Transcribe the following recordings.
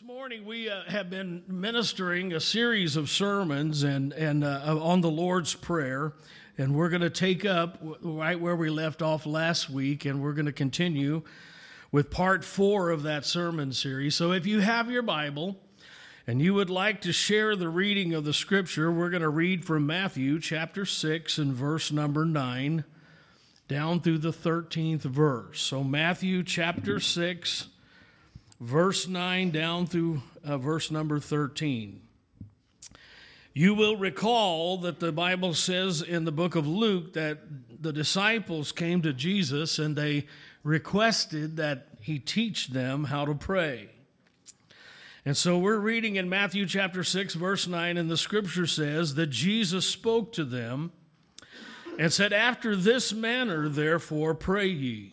This morning we uh, have been ministering a series of sermons and and uh, on the Lord's prayer, and we're going to take up right where we left off last week, and we're going to continue with part four of that sermon series. So if you have your Bible and you would like to share the reading of the Scripture, we're going to read from Matthew chapter six and verse number nine down through the thirteenth verse. So Matthew chapter six verse 9 down through uh, verse number 13. You will recall that the Bible says in the book of Luke that the disciples came to Jesus and they requested that he teach them how to pray. And so we're reading in Matthew chapter 6, verse 9, and the scripture says that Jesus spoke to them and said, After this manner, therefore, pray ye.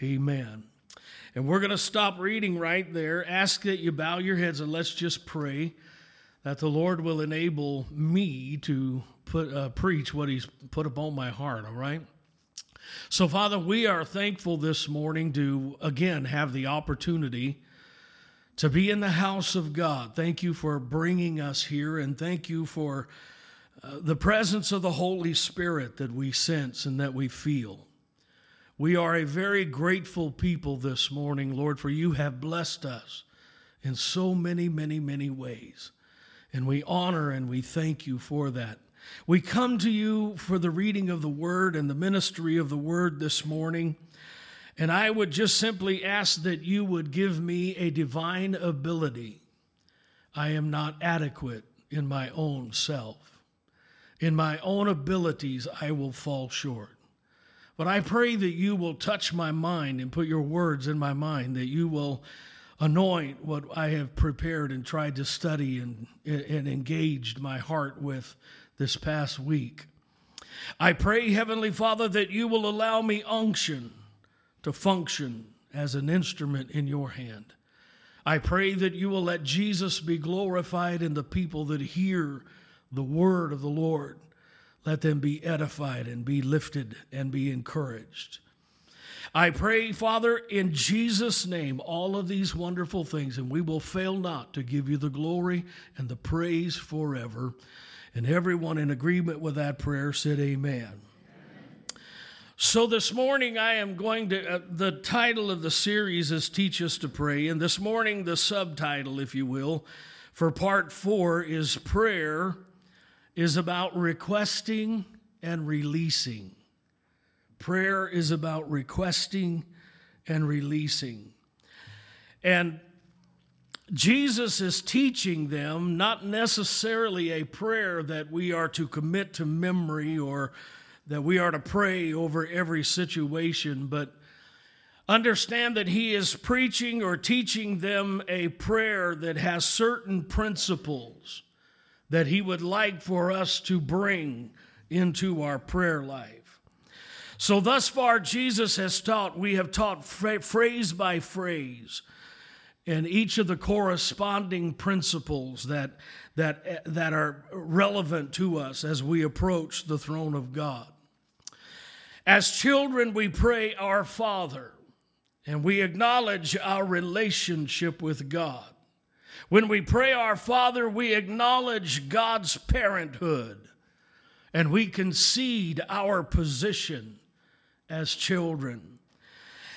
Amen. And we're going to stop reading right there. Ask that you bow your heads and let's just pray that the Lord will enable me to put uh, preach what He's put upon my heart. All right. So, Father, we are thankful this morning to again have the opportunity to be in the house of God. Thank you for bringing us here, and thank you for uh, the presence of the Holy Spirit that we sense and that we feel. We are a very grateful people this morning, Lord, for you have blessed us in so many, many, many ways. And we honor and we thank you for that. We come to you for the reading of the word and the ministry of the word this morning. And I would just simply ask that you would give me a divine ability. I am not adequate in my own self. In my own abilities, I will fall short. But I pray that you will touch my mind and put your words in my mind, that you will anoint what I have prepared and tried to study and, and engaged my heart with this past week. I pray, Heavenly Father, that you will allow me unction to function as an instrument in your hand. I pray that you will let Jesus be glorified in the people that hear the word of the Lord. Let them be edified and be lifted and be encouraged. I pray, Father, in Jesus' name, all of these wonderful things, and we will fail not to give you the glory and the praise forever. And everyone in agreement with that prayer said, Amen. So, this morning, I am going to, uh, the title of the series is Teach Us to Pray. And this morning, the subtitle, if you will, for part four is Prayer is about requesting and releasing. Prayer is about requesting and releasing. And Jesus is teaching them not necessarily a prayer that we are to commit to memory or that we are to pray over every situation, but understand that he is preaching or teaching them a prayer that has certain principles that He would like for us to bring into our prayer life. So, thus far, Jesus has taught, we have taught phrase by phrase, and each of the corresponding principles that, that, eh, that are relevant to us as we approach the throne of God. As children, we pray, Our Father, and we acknowledge our relationship with God. When we pray our Father, we acknowledge God's parenthood and we concede our position as children.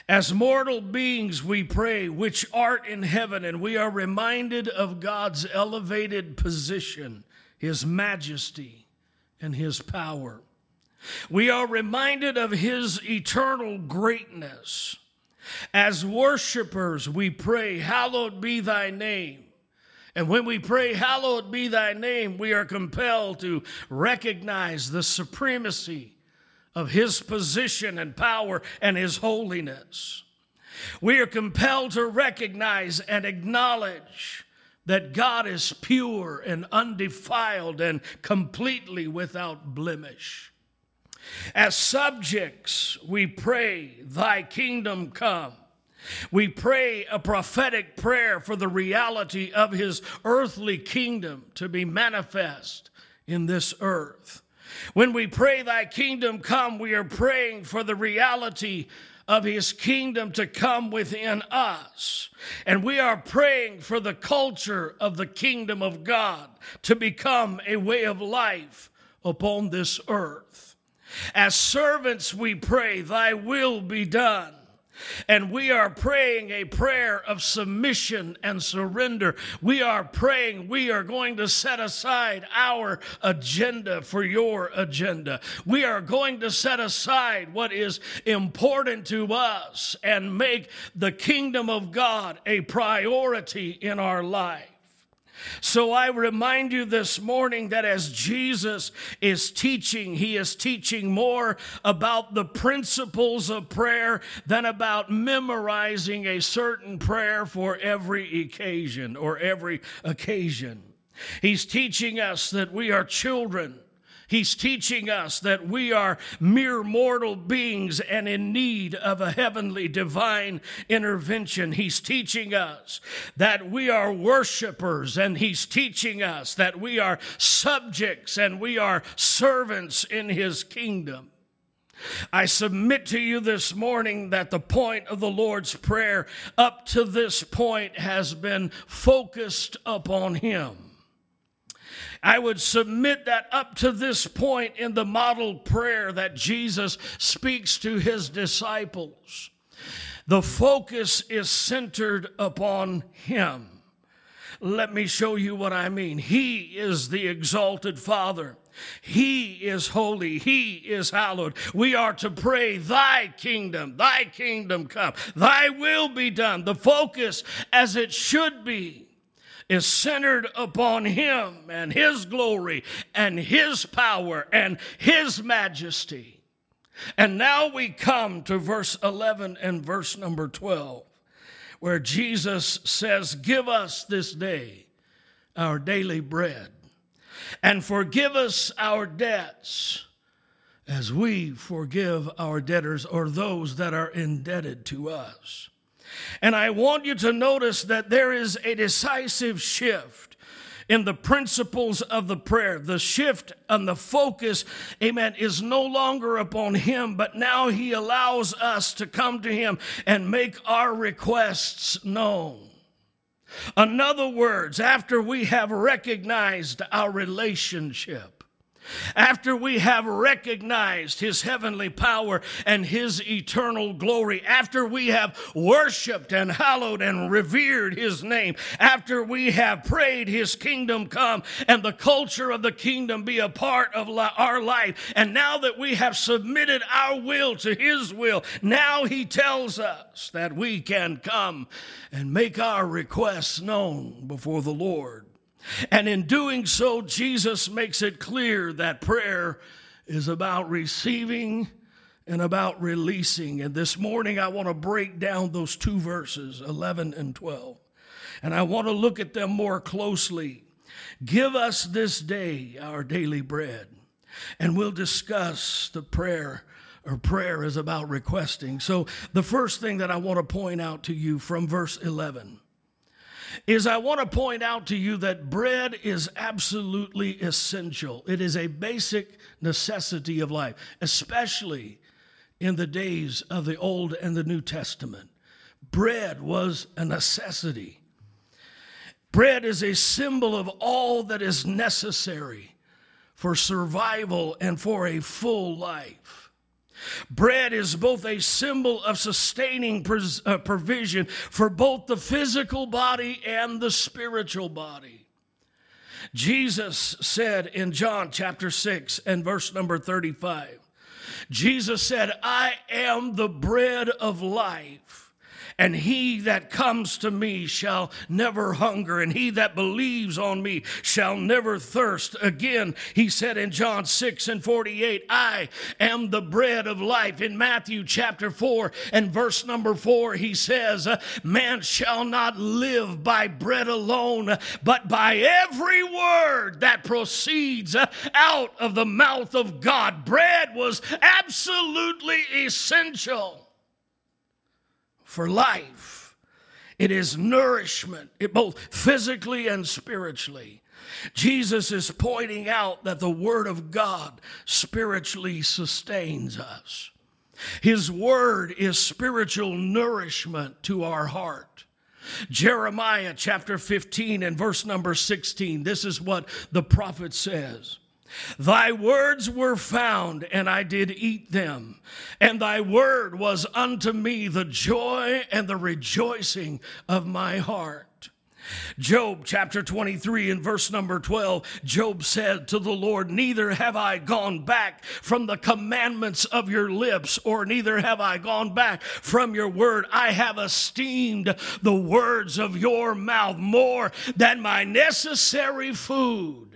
As mortal beings, we pray, which art in heaven, and we are reminded of God's elevated position, His majesty, and His power. We are reminded of His eternal greatness. As worshipers, we pray, Hallowed be thy name. And when we pray, Hallowed be thy name, we are compelled to recognize the supremacy of his position and power and his holiness. We are compelled to recognize and acknowledge that God is pure and undefiled and completely without blemish. As subjects, we pray, Thy kingdom come. We pray a prophetic prayer for the reality of His earthly kingdom to be manifest in this earth. When we pray, Thy kingdom come, we are praying for the reality of his kingdom to come within us. And we are praying for the culture of the kingdom of God to become a way of life upon this earth. As servants, we pray, Thy will be done and we are praying a prayer of submission and surrender. We are praying, we are going to set aside our agenda for your agenda. We are going to set aside what is important to us and make the kingdom of God a priority in our life. So I remind you this morning that as Jesus is teaching, he is teaching more about the principles of prayer than about memorizing a certain prayer for every occasion or every occasion. He's teaching us that we are children He's teaching us that we are mere mortal beings and in need of a heavenly divine intervention. He's teaching us that we are worshipers and he's teaching us that we are subjects and we are servants in his kingdom. I submit to you this morning that the point of the Lord's Prayer up to this point has been focused upon Him. I would submit that up to this point in the model prayer that Jesus speaks to his disciples, the focus is centered upon him. Let me show you what I mean. He is the exalted Father. He is holy. He is hallowed. We are to pray, Thy kingdom, Thy kingdom come, Thy will be done. The focus, as it should be, is centered upon Him and His glory and His power and His majesty. And now we come to verse 11 and verse number 12, where Jesus says, Give us this day our daily bread, and forgive us our debts as we forgive our debtors or those that are indebted to us. And I want you to notice that there is a decisive shift in the principles of the prayer. The shift and the focus, amen, is no longer upon Him, but now He allows us to come to Him and make our requests known. In other words, after we have recognized our relationship, after we have recognized his heavenly power and his eternal glory, after we have worshiped and hallowed and revered his name, after we have prayed his kingdom come and the culture of the kingdom be a part of our life, and now that we have submitted our will to his will, now he tells us that we can come and make our requests known before the Lord. And in doing so, Jesus makes it clear that prayer is about receiving and about releasing. And this morning, I want to break down those two verses, 11 and 12. And I want to look at them more closely. Give us this day our daily bread. And we'll discuss the prayer, or prayer is about requesting. So, the first thing that I want to point out to you from verse 11 is I want to point out to you that bread is absolutely essential. It is a basic necessity of life, especially in the days of the Old and the New Testament. Bread was a necessity. Bread is a symbol of all that is necessary for survival and for a full life. Bread is both a symbol of sustaining uh, provision for both the physical body and the spiritual body. Jesus said in John chapter 6 and verse number 35, Jesus said, I am the bread of life. And he that comes to me shall never hunger, and he that believes on me shall never thirst. Again, he said in John 6 and 48, I am the bread of life. In Matthew chapter 4 and verse number 4, he says, Man shall not live by bread alone, but by every word that proceeds out of the mouth of God. Bread was absolutely essential for life. It is nourishment, it both physically and spiritually. Jesus is pointing out that the Word of God spiritually sustains us. His Word is spiritual nourishment to our heart. Jeremiah chapter 15 and verse number 16, this is what the prophet says. Thy words were found, and I did eat them. And thy word was unto me the joy and the rejoicing of my heart. Job chapter 23 and verse number 12, Job said to the Lord, Neither have I gone back from the commandments of your lips, or neither have I gone back from your word. I have esteemed the words of your mouth more than my necessary food.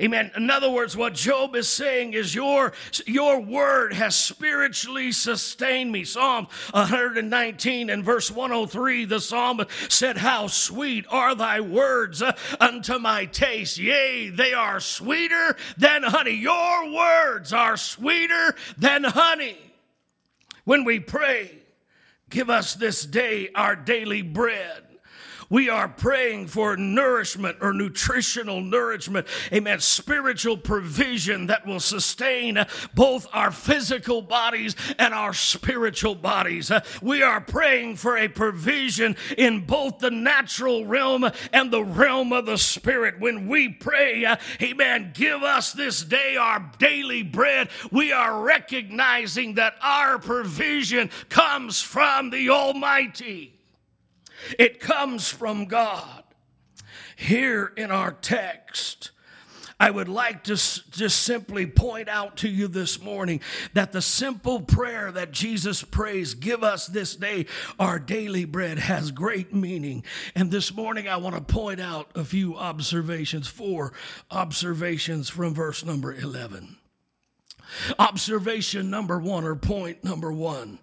Amen. In other words, what Job is saying is your, your word has spiritually sustained me. Psalm 119 and verse 103, the psalmist said, How sweet are thy words uh, unto my taste. Yea, they are sweeter than honey. Your words are sweeter than honey. When we pray, give us this day our daily bread. We are praying for nourishment or nutritional nourishment, amen, spiritual provision that will sustain both our physical bodies and our spiritual bodies. We are praying for a provision in both the natural realm and the realm of the spirit. When we pray, amen, give us this day our daily bread, we are recognizing that our provision comes from the Almighty. It comes from God. Here in our text, I would like to just simply point out to you this morning that the simple prayer that Jesus prays, give us this day our daily bread, has great meaning. And this morning I want to point out a few observations, four observations from verse number 11. Observation number one, or point number one.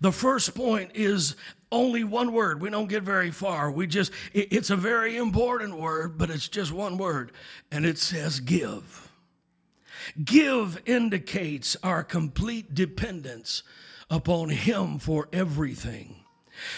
The first point is only one word. We don't get very far. We just, it's a very important word, but it's just one word, and it says give. Give indicates our complete dependence upon Him for everything.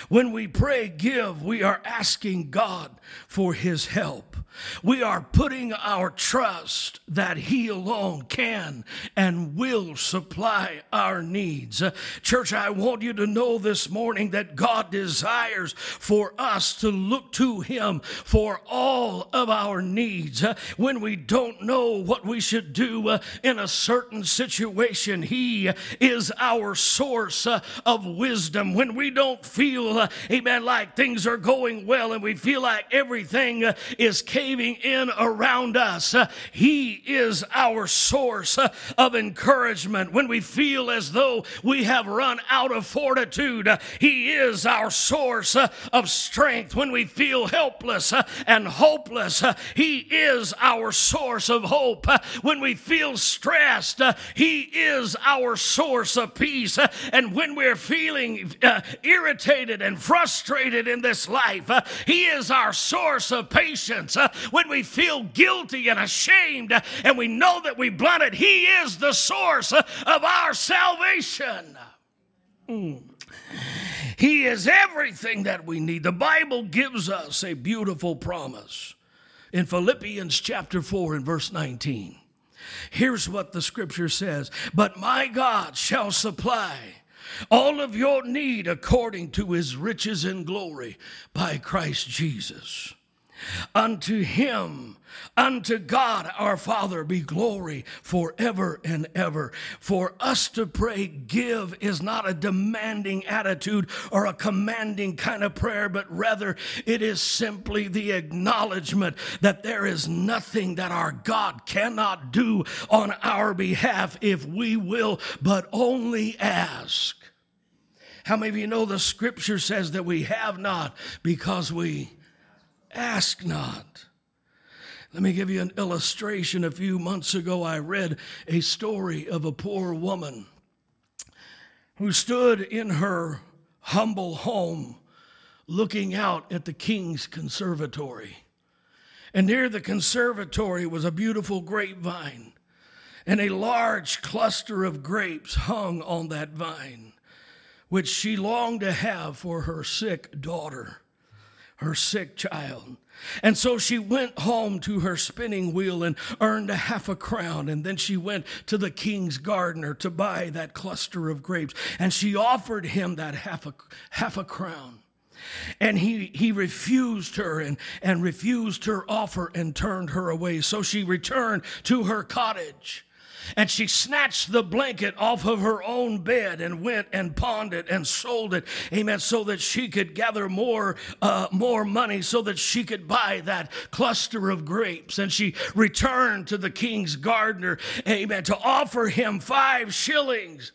When we pray, give, we are asking God for His help. We are putting our trust that He alone can and will supply our needs. Uh, church, I want you to know this morning that God desires for us to look to Him for all of our needs. Uh, when we don't know what we should do uh, in a certain situation, He is our source of wisdom. When we don't feel, uh, amen, like things are going well and we feel like everything uh, is caving in around us. Uh, he is our source uh, of encouragement. When we feel as though we have run out of fortitude, uh, He is our source uh, of strength. When we feel helpless and hopeless, He is our source of hope. When we feel stressed, He is our source of peace. And when we're feeling irritated and frustrated in this life, uh, He is our source of patience. Uh, when we feel guilty and ashamed uh, and we know that we blunted, He is the source of our salvation. Mm. He is everything that we need. The Bible gives us a beautiful promise in Philippians chapter 4 and verse 19. Here's what the scripture says But my God shall supply all of your need according to his riches and glory by Christ Jesus. Unto him, unto God our Father, be glory forever and ever. For us to pray, give is not a demanding attitude or a commanding kind of prayer, but rather it is simply the acknowledgement that there is nothing that our God cannot do on our behalf if we will, but only ask. How many of you know the scripture says that we have not because we ask not? Let me give you an illustration. A few months ago, I read a story of a poor woman who stood in her humble home looking out at the king's conservatory. And near the conservatory was a beautiful grapevine, and a large cluster of grapes hung on that vine, which she longed to have for her sick daughter, her sick child. And so she went home to her spinning wheel and earned a half a crown. And then she went to the king's gardener to buy that cluster of grapes. And she offered him that half a, half a crown. And he, he refused her and, and refused her offer and turned her away. So she returned to her cottage. And she snatched the blanket off of her own bed and went and pawned it and sold it, amen, so that she could gather more, uh, more money so that she could buy that cluster of grapes. And she returned to the king's gardener, amen, to offer him five shillings.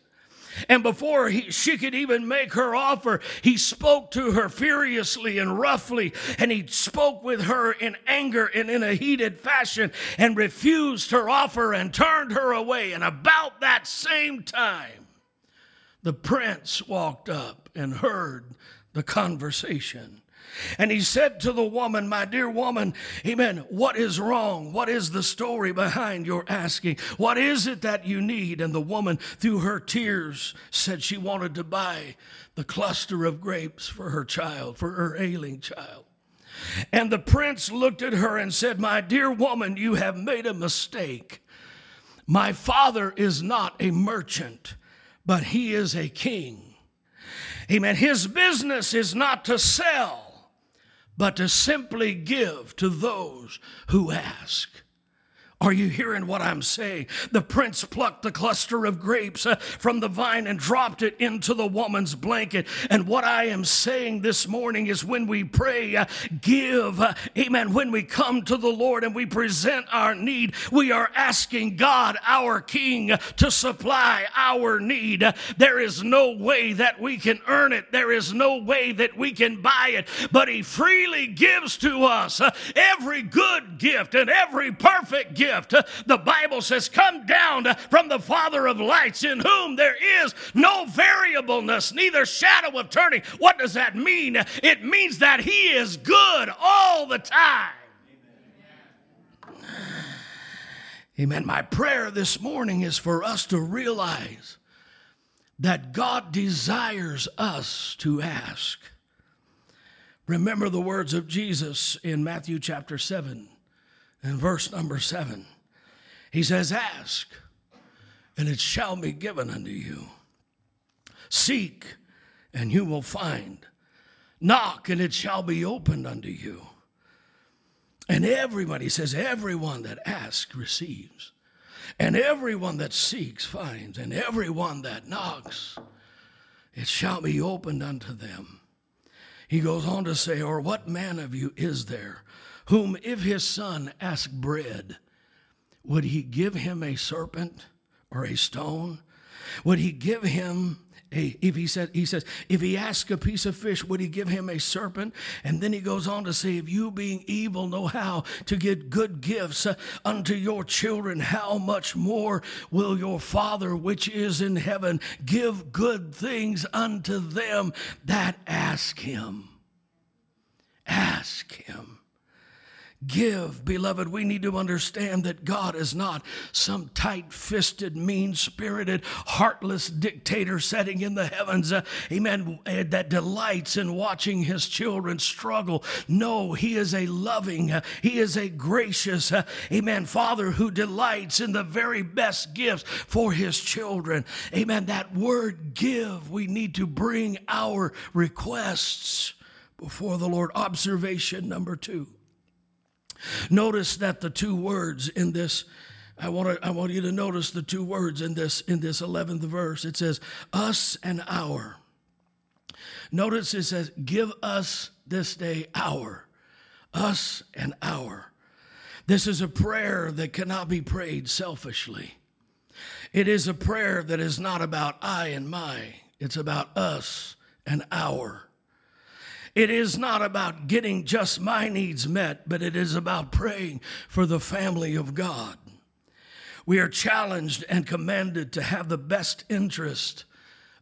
And before he, she could even make her offer, he spoke to her furiously and roughly, and he spoke with her in anger and in a heated fashion and refused her offer and turned her away. And about that same time, the prince walked up and heard the conversation. And he said to the woman, My dear woman, amen, what is wrong? What is the story behind your asking? What is it that you need? And the woman, through her tears, said she wanted to buy the cluster of grapes for her child, for her ailing child. And the prince looked at her and said, My dear woman, you have made a mistake. My father is not a merchant, but he is a king. Amen. His business is not to sell but to simply give to those who ask. Are you hearing what I'm saying? The prince plucked the cluster of grapes uh, from the vine and dropped it into the woman's blanket. And what I am saying this morning is when we pray, uh, give, uh, amen, when we come to the Lord and we present our need, we are asking God, our King, to supply our need. There is no way that we can earn it, there is no way that we can buy it, but He freely gives to us every good gift and every perfect gift gift. The Bible says, Come down from the Father of lights, in whom there is no variableness, neither shadow of turning. What does that mean? It means that He is good all the time. Amen. My prayer this morning is for us to realize that God desires us to ask. Remember the words of Jesus in Matthew chapter 7 in verse number seven. He says, Ask, and it shall be given unto you. Seek, and you will find. Knock, and it shall be opened unto you. And everybody says, Everyone that asks receives. And everyone that seeks finds. And everyone that knocks, it shall be opened unto them. He goes on to say, Or what man of you is there whom if his son ask bread, would he give him a serpent or a stone? Would he give him a, if he said, he says, if he asks a piece of fish, would he give him a serpent? And then he goes on to say, if you being evil know how to get good gifts unto your children, how much more will your Father which is in heaven give good things unto them that ask him? Ask him. Give, beloved. We need to understand that God is not some tight fisted, mean spirited, heartless dictator sitting in the heavens, uh, amen, uh, that delights in watching his children struggle. No, he is a loving, uh, he is a gracious, uh, amen, father who delights in the very best gifts for his children. Amen. That word give, we need to bring our requests before the Lord. Observation number two. Notice that the two words in this, I want, to, I want you to notice the two words in this, in this 11th verse. It says, us and our. Notice it says, give us this day our. Us and our. This is a prayer that cannot be prayed selfishly. It is a prayer that is not about I and my, it's about us and our. It is not about getting just my needs met, but it is about praying for the family of God. We are challenged and commanded to have the best interest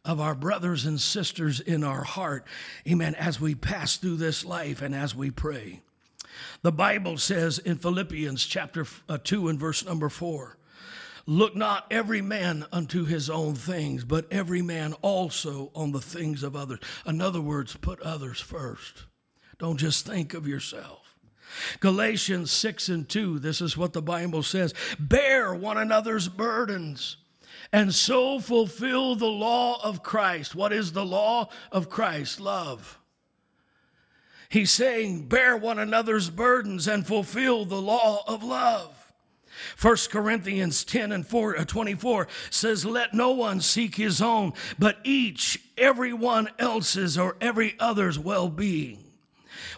of our brothers and sisters in our heart, amen, as we pass through this life and as we pray. The Bible says in Philippians chapter uh, 2 and verse number 4 Look not every man unto his own things, but every man also on the things of others. In other words, put others first. Don't just think of yourself. Galatians 6 and 2, this is what the Bible says Bear one another's burdens and so fulfill the law of Christ. What is the law of Christ? Love. He's saying, bear one another's burdens and fulfill the law of love. 1 Corinthians 10 and 4, uh, 24 says, Let no one seek his own, but each, everyone else's or every other's well being.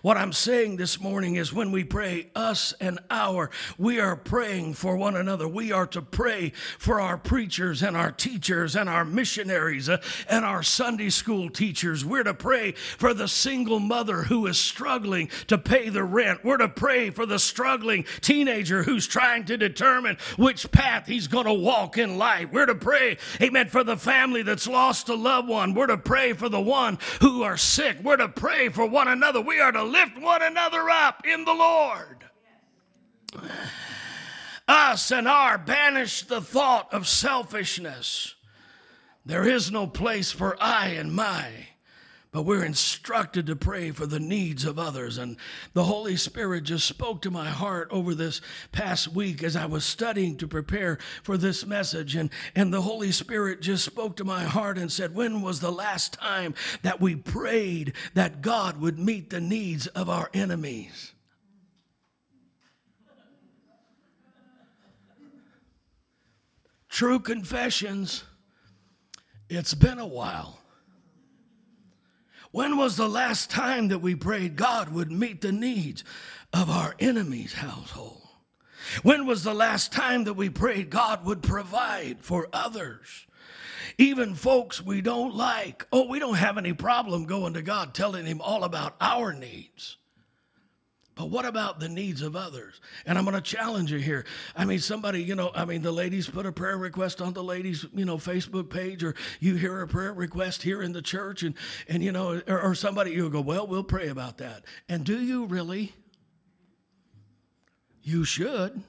What I'm saying this morning is when we pray, us and our, we are praying for one another. We are to pray for our preachers and our teachers and our missionaries uh, and our Sunday school teachers. We're to pray for the single mother who is struggling to pay the rent. We're to pray for the struggling teenager who's trying to determine which path he's going to walk in life. We're to pray, amen, for the family that's lost a loved one. We're to pray for the one who are sick. We're to pray for one another. We are to lift one another up in the Lord. Us and our banish the thought of selfishness. There is no place for I and my we're instructed to pray for the needs of others. And the Holy Spirit just spoke to my heart over this past week as I was studying to prepare for this message. And, and the Holy Spirit just spoke to my heart and said, When was the last time that we prayed that God would meet the needs of our enemies? True confessions, it's been a while. When was the last time that we prayed God would meet the needs of our enemy's household? When was the last time that we prayed God would provide for others? Even folks we don't like. Oh, we don't have any problem going to God telling Him all about our needs. But what about the needs of others? And I'm going to challenge you here. I mean, somebody, you know, I mean, the ladies put a prayer request on the ladies, you know, Facebook page, or you hear a prayer request here in the church, and and you know, or, or somebody you go, well, we'll pray about that. And do you really? You should,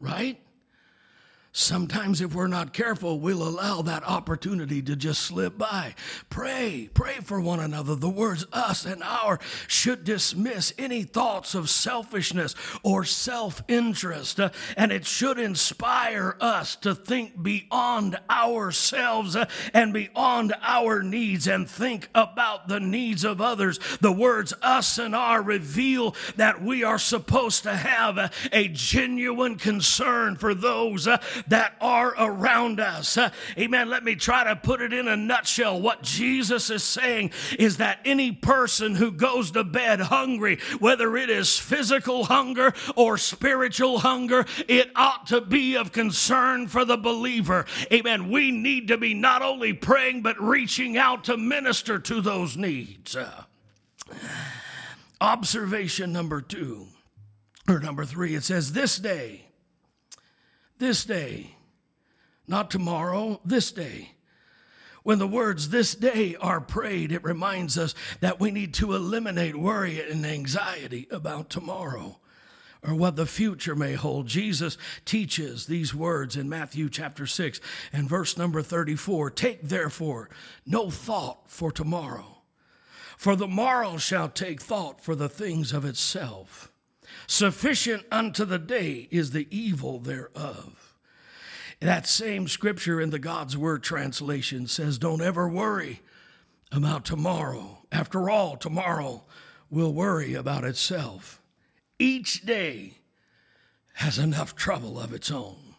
right? Sometimes, if we're not careful, we'll allow that opportunity to just slip by. Pray, pray for one another. The words us and our should dismiss any thoughts of selfishness or self interest, uh, and it should inspire us to think beyond ourselves uh, and beyond our needs and think about the needs of others. The words us and our reveal that we are supposed to have a, genuine concern for those. Uh, that are around us. Uh, amen. Let me try to put it in a nutshell. What Jesus is saying is that any person who goes to bed hungry, whether it is physical hunger or spiritual hunger, it ought to be of concern for the believer. Amen. We need to be not only praying, but reaching out to minister to those needs. Uh, observation number two, or number three, it says, This day, this day, not tomorrow, this day. When the words this day are prayed, it reminds us that we need to eliminate worry and anxiety about tomorrow or what the future may hold. Jesus teaches these words in Matthew chapter 6 and verse number 34 Take therefore no thought for tomorrow, for the morrow shall take thought for the things of itself. Sufficient unto the day is the evil thereof. That same scripture in the God's Word translation says, Don't ever worry about tomorrow. After all, tomorrow will worry about itself. Each day has enough trouble of its own.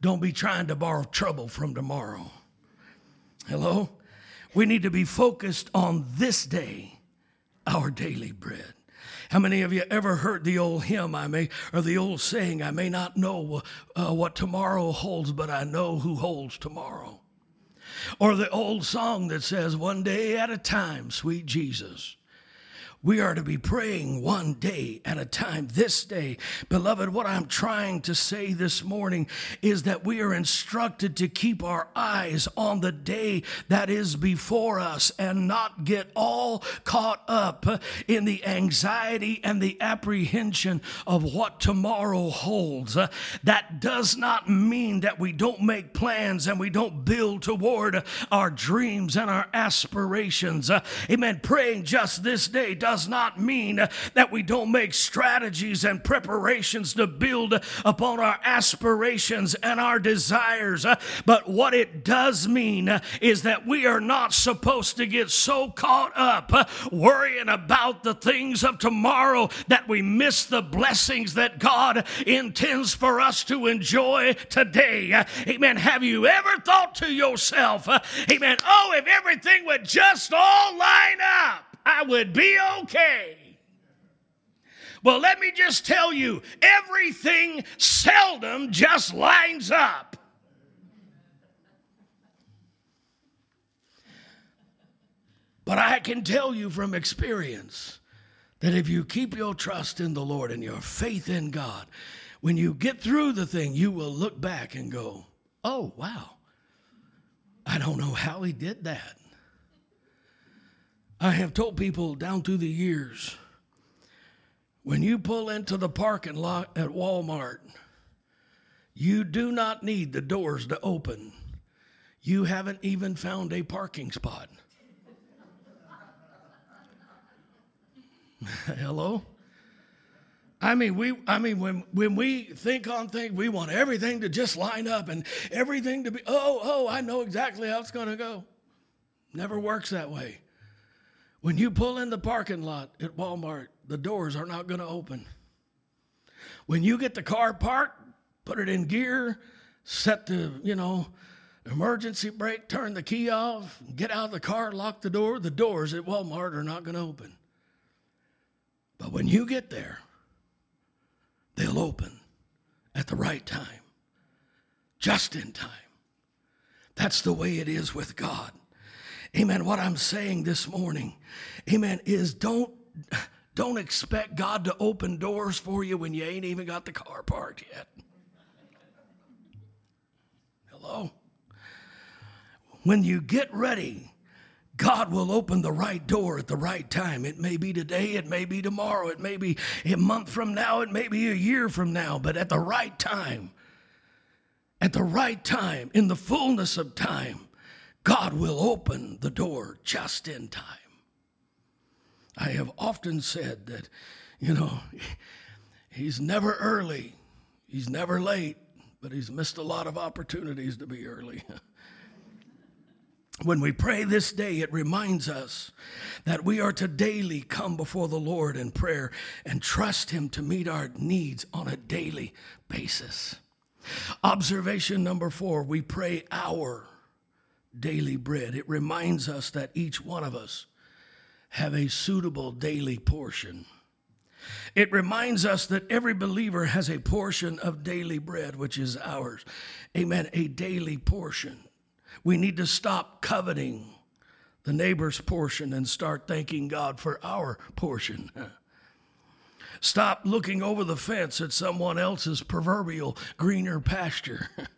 Don't be trying to borrow trouble from tomorrow. Hello? We need to be focused on this day, our daily bread. How many of you ever heard the old hymn, I may, or the old saying, I may not know uh, what tomorrow holds, but I know who holds tomorrow? Or the old song that says, One day at a time, sweet Jesus. We are to be praying one day at a time. This day, beloved, what I'm trying to say this morning is that we are instructed to keep our eyes on the day that is before us and not get all caught up in the anxiety and the apprehension of what tomorrow holds. That does not mean that we don't make plans and we don't build toward our dreams and our aspirations. Amen. Praying just this day does not mean that we don't make strategies and preparations to build upon our aspirations and our desires. But what it does mean is that we are not supposed to get so caught up worrying about the things of tomorrow that we miss the blessings that God intends for us to enjoy today. Amen. Have you ever thought to yourself, amen, oh, if everything would just all line up? I would be okay. Well, let me just tell you everything seldom just lines up. But I can tell you from experience that if you keep your trust in the Lord and your faith in God, when you get through the thing, you will look back and go, oh, wow, I don't know how he did that. I have told people down through the years when you pull into the parking lot at Walmart, you do not need the doors to open. You haven't even found a parking spot. Hello? I mean, we I mean when when we think on things, we want everything to just line up and everything to be oh, oh, I know exactly how it's gonna go. Never works that way. When you pull in the parking lot at Walmart, the doors are not going to open. When you get the car parked, put it in gear, set the, you know, emergency brake, turn the key off, get out of the car, lock the door, the doors at Walmart are not going to open. But when you get there, they'll open at the right time, just in time. That's the way it is with God. Amen. What I'm saying this morning, amen, is don't don't expect God to open doors for you when you ain't even got the car parked yet. Hello? When you get ready, God will open the right door at the right time. It may be today, it may be tomorrow, it may be a month from now, it may be a year from now, but at the right time, at the right time, in the fullness of time, God will open the door just in time. I have often said that, you know, he's never early, he's never late, but he's missed a lot of opportunities to be early. when we pray this day, it reminds us that we are to daily come before the Lord in prayer and trust Him to meet our needs on a daily basis. Observation number four we pray our daily bread. It reminds us that each one of us have a suitable daily portion. It reminds us that every believer has a portion of daily bread, which is ours. Amen. A daily portion. We need to stop coveting the neighbor's portion and start thanking God for our portion. Stop looking over the fence at someone else's proverbial greener pasture.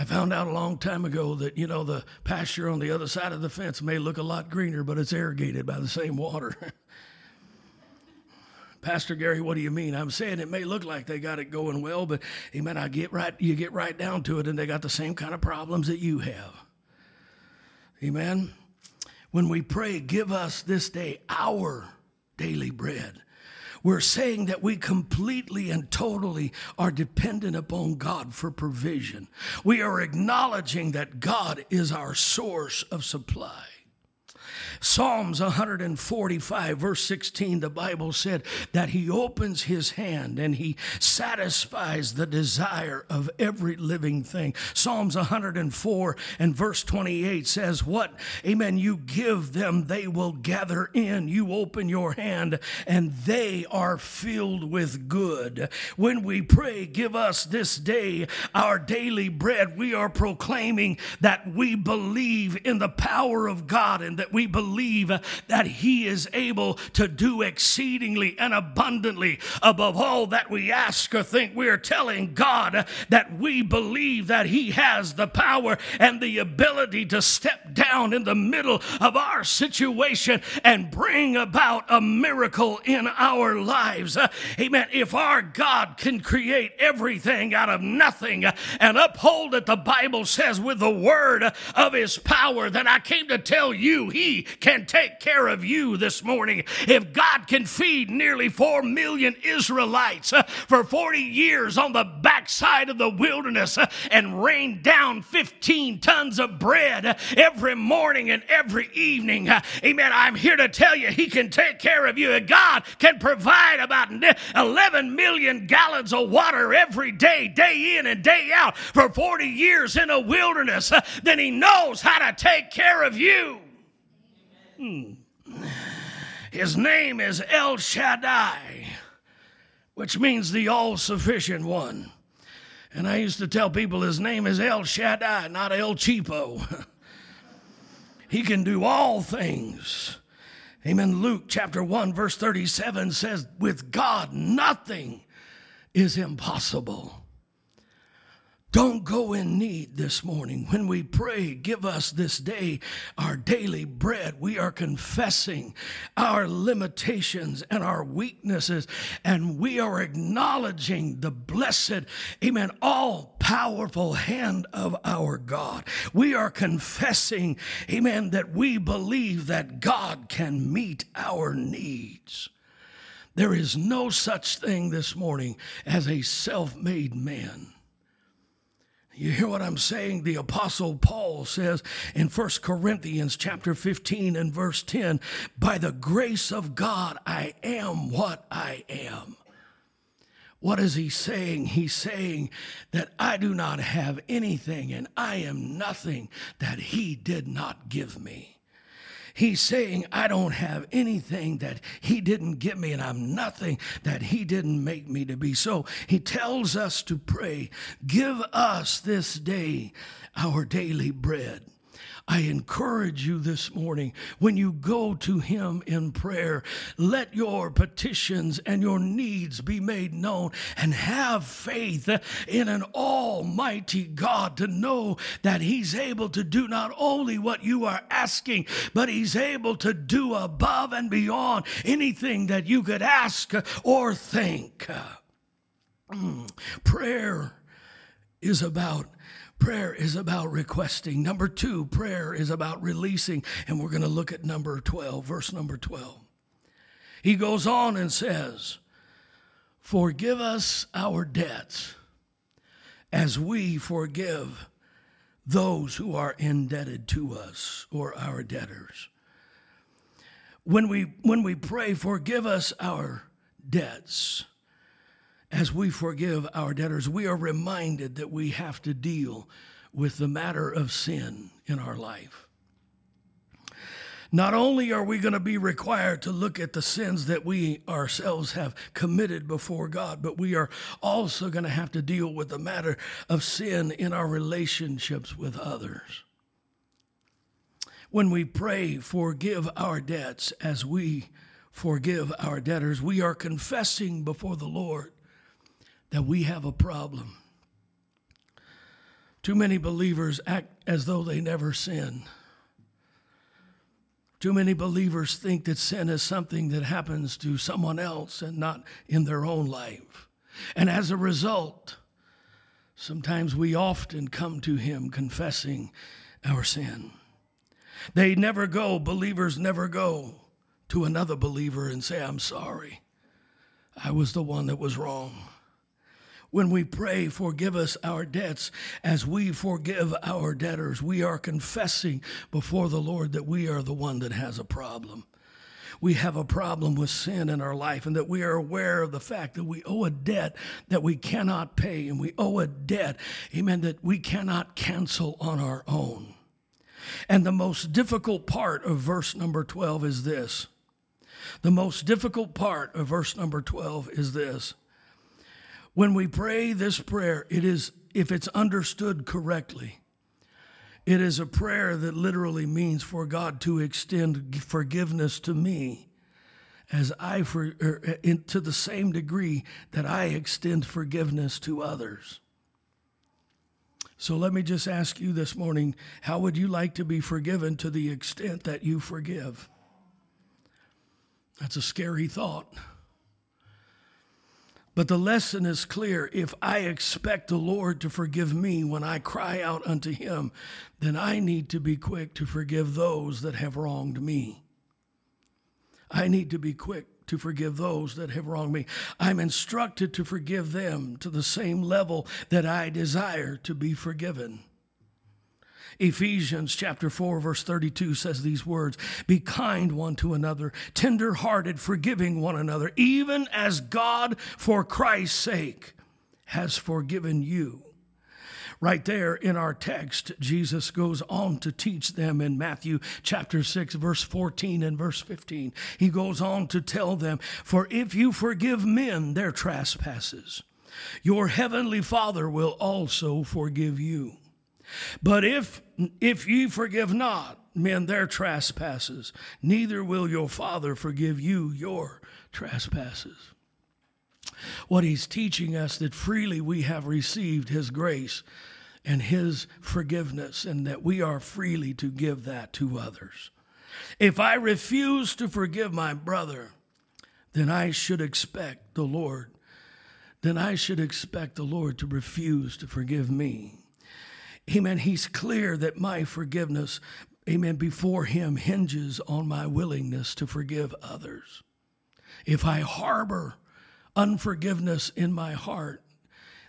I found out a long time ago that, you know, the pasture on the other side of the fence may look a lot greener, but it's irrigated by the same water. Pastor Gary, what do you mean? I'm saying it may look like they got it going well, but amen, I get right you get right down to it and they got the same kind of problems that you have. Amen. When we pray, give us this day our daily bread. We're saying that we completely and totally are dependent upon God for provision. We are acknowledging that God is our source of supply. Psalms 145, verse 16, the Bible said that he opens his hand and he satisfies the desire of every living thing. Psalms 104 and verse 28 says, What, amen, you give them, they will gather in. You open your hand and they are filled with good. When we pray, give us this day our daily bread, we are proclaiming that we believe in the power of God and that we believe that He is able to do exceedingly and abundantly above all that we ask or think. We are telling God that we believe that He has the power and the ability to step down in the middle of our situation and bring about a miracle in our lives. Amen. If our God can create everything out of nothing and uphold it, the Bible says, with the word of His power, then I came to tell you He can take care of you this morning. If God can feed nearly 4 million Israelites uh, for 40 years on the backside of the wilderness uh, and rain down 15 tons of bread every morning and every evening, uh, amen, I'm here to tell you He can take care of you. If God can provide about 11 million gallons of water every day, day in and day out for 40 years in a wilderness. Then He knows how to take care of you. Hmm. His name is El Shaddai, which means the all sufficient one. And I used to tell people his name is El Shaddai, not El Cheapo. he can do all things. Amen. Luke chapter 1, verse 37 says, With God, nothing is impossible. Don't go in need this morning. When we pray, give us this day our daily bread. We are confessing our limitations and our weaknesses, and we are acknowledging the blessed, amen, all powerful hand of our God. We are confessing, amen, that we believe that God can meet our needs. There is no such thing this morning as a self made man. You hear what I'm saying? The apostle Paul says in 1 Corinthians chapter 15 and verse 10, by the grace of God I am what I am. What is he saying? He's saying that I do not have anything and I am nothing that he did not give me. He's saying, I don't have anything that He didn't give me, and I'm nothing that He didn't make me to be. So He tells us to pray, Give us this day our daily bread. I encourage you this morning when you go to Him in prayer, let your petitions and your needs be made known and have faith in an almighty God to know that He's able to do not only what you are asking, but He's able to do above and beyond anything that you could ask or think. Mm. Prayer is about Prayer is about requesting. Number two, prayer is about releasing. And we're going to look at number 12, verse number 12. He goes on and says, Forgive us our debts as we forgive those who are indebted to us or our debtors. When we, when we pray, forgive us our debts as we forgive our debtors, we are reminded that we have to deal with the matter of sin in our life. Not only are we going to be required to look at the sins that we ourselves have committed before God, but we are also going to have to deal with the matter of sin in our relationships with others. When we pray, forgive our debts as we forgive our debtors, we are confessing before the Lord that we have a problem. Too many believers act as though they never sin. Too many believers think that sin is something that happens to someone else and not in their own life. And as a result, sometimes we often come to Him confessing our sin. They never go, believers never go to another believer and say, I'm sorry. I was the one that was wrong. When we pray, forgive us our debts as we forgive our debtors, we are confessing before the Lord that we are the one that has a problem. We have a problem with sin in our life, and that we are aware of the fact that we owe a debt that we cannot pay, and we owe a debt, amen, that we cannot cancel on our own. And the most difficult part of verse number 12 is this. The most difficult part of verse number 12 is this when we pray this prayer, it is, if it's understood correctly, it is a prayer that literally means for God to extend forgiveness to me as I for er, in, to the same degree that I extend forgiveness to others. So let me just ask you this morning, how would you like to be forgiven to the extent that you forgive? That's a scary thought. But the lesson is clear. If I expect the Lord to forgive me when I cry out unto him, then I need to be quick to forgive those that have wronged me. I need to be quick to forgive those that have wronged me. I'm instructed to forgive them to the same level that I desire to be forgiven. Ephesians chapter 4 verse 32 says these words, be kind one to another, tender-hearted, forgiving one another, even as God for Christ's sake has forgiven you. Right there in our text, Jesus goes on to teach them in Matthew chapter 6, verse 14 and verse 15. He goes on to tell them, For if you forgive men their trespasses, your heavenly Father will also forgive you. But if if ye forgive not men their trespasses, neither will your Father forgive you your trespasses. What he's teaching us that freely we have received his grace and his forgiveness, and that we are freely to give that to others. If I refuse to forgive my brother, then I should expect the Lord, then I should expect the Lord to refuse to forgive me. Amen. He's clear that my forgiveness, amen, before Him hinges on my willingness to forgive others. If I harbor unforgiveness in my heart,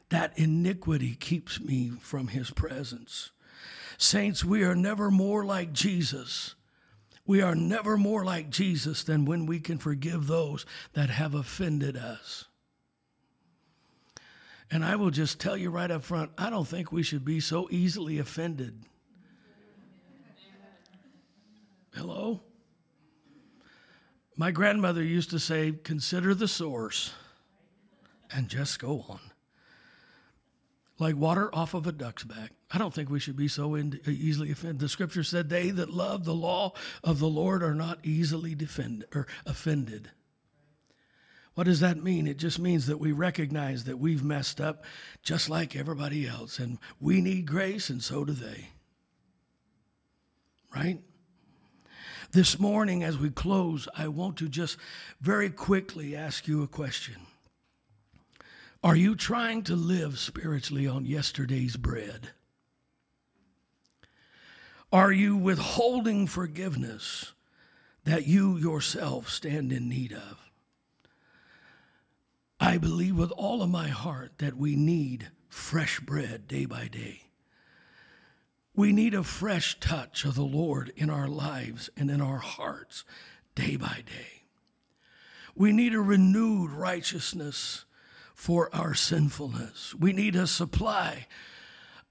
that iniquity keeps me from His presence. Saints, we are never more like Jesus. We are never more like Jesus than when we can forgive those that have offended us. And I will just tell you right up front I don't think we should be so easily offended. Hello? My grandmother used to say, consider the source and just go on. Like water off of a duck's back. I don't think we should be so in, easily offended. The scripture said, They that love the law of the Lord are not easily defend, or offended. What does that mean? It just means that we recognize that we've messed up just like everybody else, and we need grace, and so do they. Right? This morning, as we close, I want to just very quickly ask you a question. Are you trying to live spiritually on yesterday's bread? Are you withholding forgiveness that you yourself stand in need of? I believe with all of my heart that we need fresh bread day by day. We need a fresh touch of the Lord in our lives and in our hearts day by day. We need a renewed righteousness for our sinfulness. We need a supply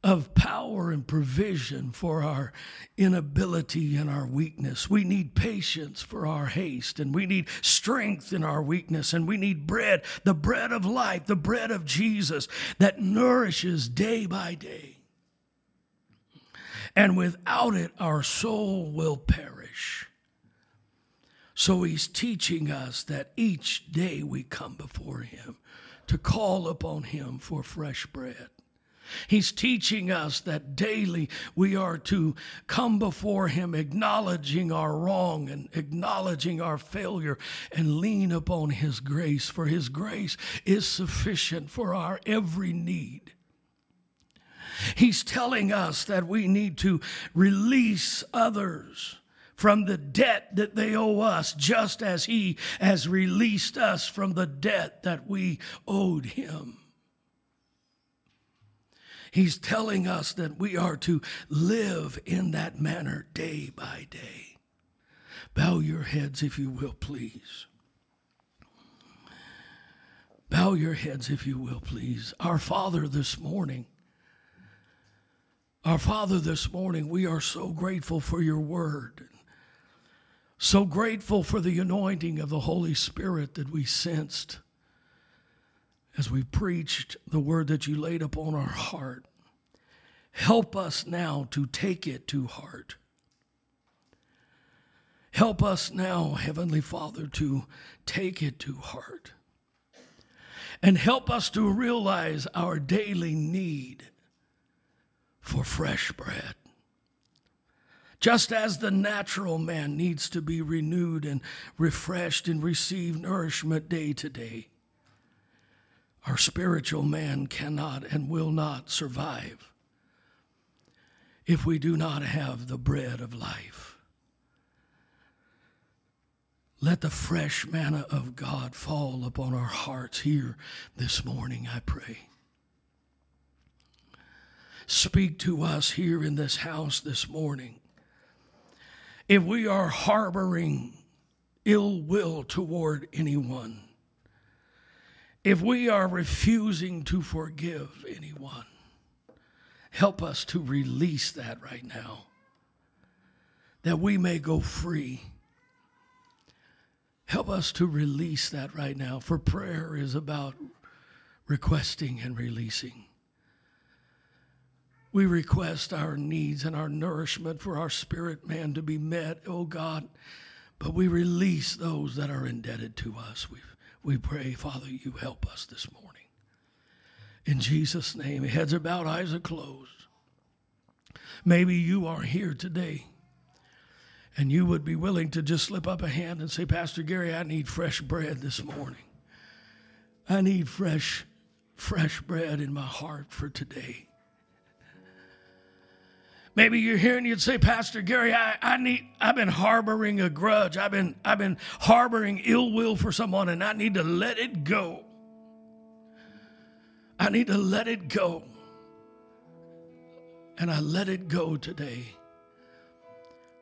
of power and provision for our inability and our weakness. We need patience for our haste, and we need strength in our weakness, and we need bread, the bread of life, the bread of Jesus that nourishes day by day. And without it, our soul will perish. So he's teaching us that each day we come before him to call upon him for fresh bread. He's teaching us that daily we are to come before Him, acknowledging our wrong and acknowledging our failure, and lean upon His grace, for His grace is sufficient for our every need. He's telling us that we need to release others from the debt that they owe us, just as He has released us from the debt that we owed Him. He's telling us that we are to live in that manner day by day. Bow your heads, if you will, please. Bow your heads, if you will, please. Our Father, this morning, our Father, this morning, we are so grateful for your word. So grateful for the anointing of the Holy Spirit that we sensed as we preached the word that you laid upon our heart. Help us now to take it to heart. Help us now, Heavenly Father, to take it to heart. And help us to realize our daily need for fresh bread. Just as the natural man needs to be renewed and refreshed and receive nourishment day to day, our spiritual man cannot and will not survive if we do not have the bread of life. Let the fresh manna of God fall upon our hearts here this morning, I pray. Speak to us here in this house this morning. If we are harboring ill will toward anyone, if we are refusing to forgive anyone, help us to release that right now, that we may go free. Help us to release that right now, for prayer is about requesting and releasing. We request our needs and our nourishment for our spirit man to be met, oh God, but we release those that are indebted to us. We, we pray, Father, you help us this morning. In Jesus' name, heads are bowed, eyes are closed. Maybe you are here today and you would be willing to just slip up a hand and say, Pastor Gary, I need fresh bread this morning. I need fresh, fresh bread in my heart for today. Maybe you're here and you'd say, Pastor Gary, I, I need I've been harboring a grudge. I've been I've been harboring ill will for someone and I need to let it go. I need to let it go. And I let it go today.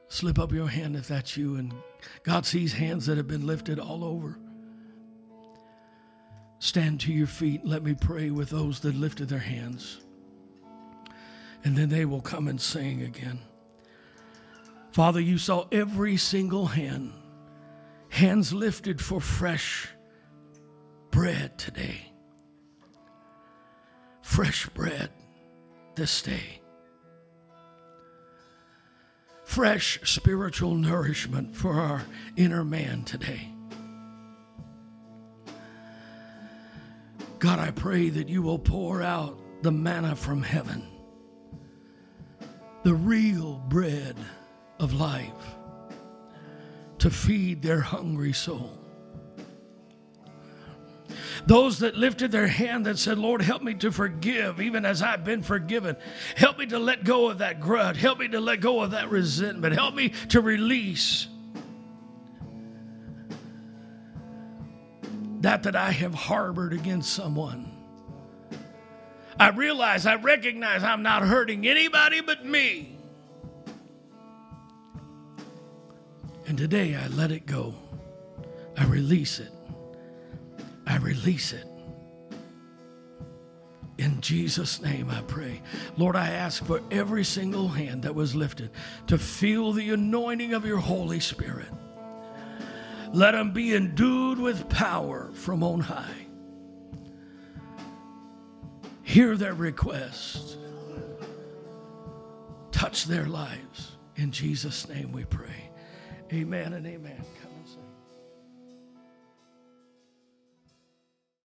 Slip up your hand if that's you. And God sees hands that have been lifted all over. Stand to your feet. Let me pray with those that lifted their hands and then they will come and sing again. Father, you saw every single hand, hands lifted for fresh bread today. Fresh bread this day. Fresh spiritual nourishment for our inner man today. God, I pray that you will pour out the manna from heaven the real bread of life to feed their hungry soul. Those that lifted their hand that said, Lord, help me to forgive, even as I've been forgiven. Help me to let go of that grudge. Help me to let go of that resentment. Help me to release that that I have harbored against someone. I realize, I recognize I'm not hurting anybody but me. And today I let it go. I release it. I release it. In Jesus' name I pray. Lord, I ask for every single hand that was lifted to feel the anointing of your Holy Spirit. Let them be endued with power from on high hear their request, touch their lives. In Jesus' name we pray. Amen and amen.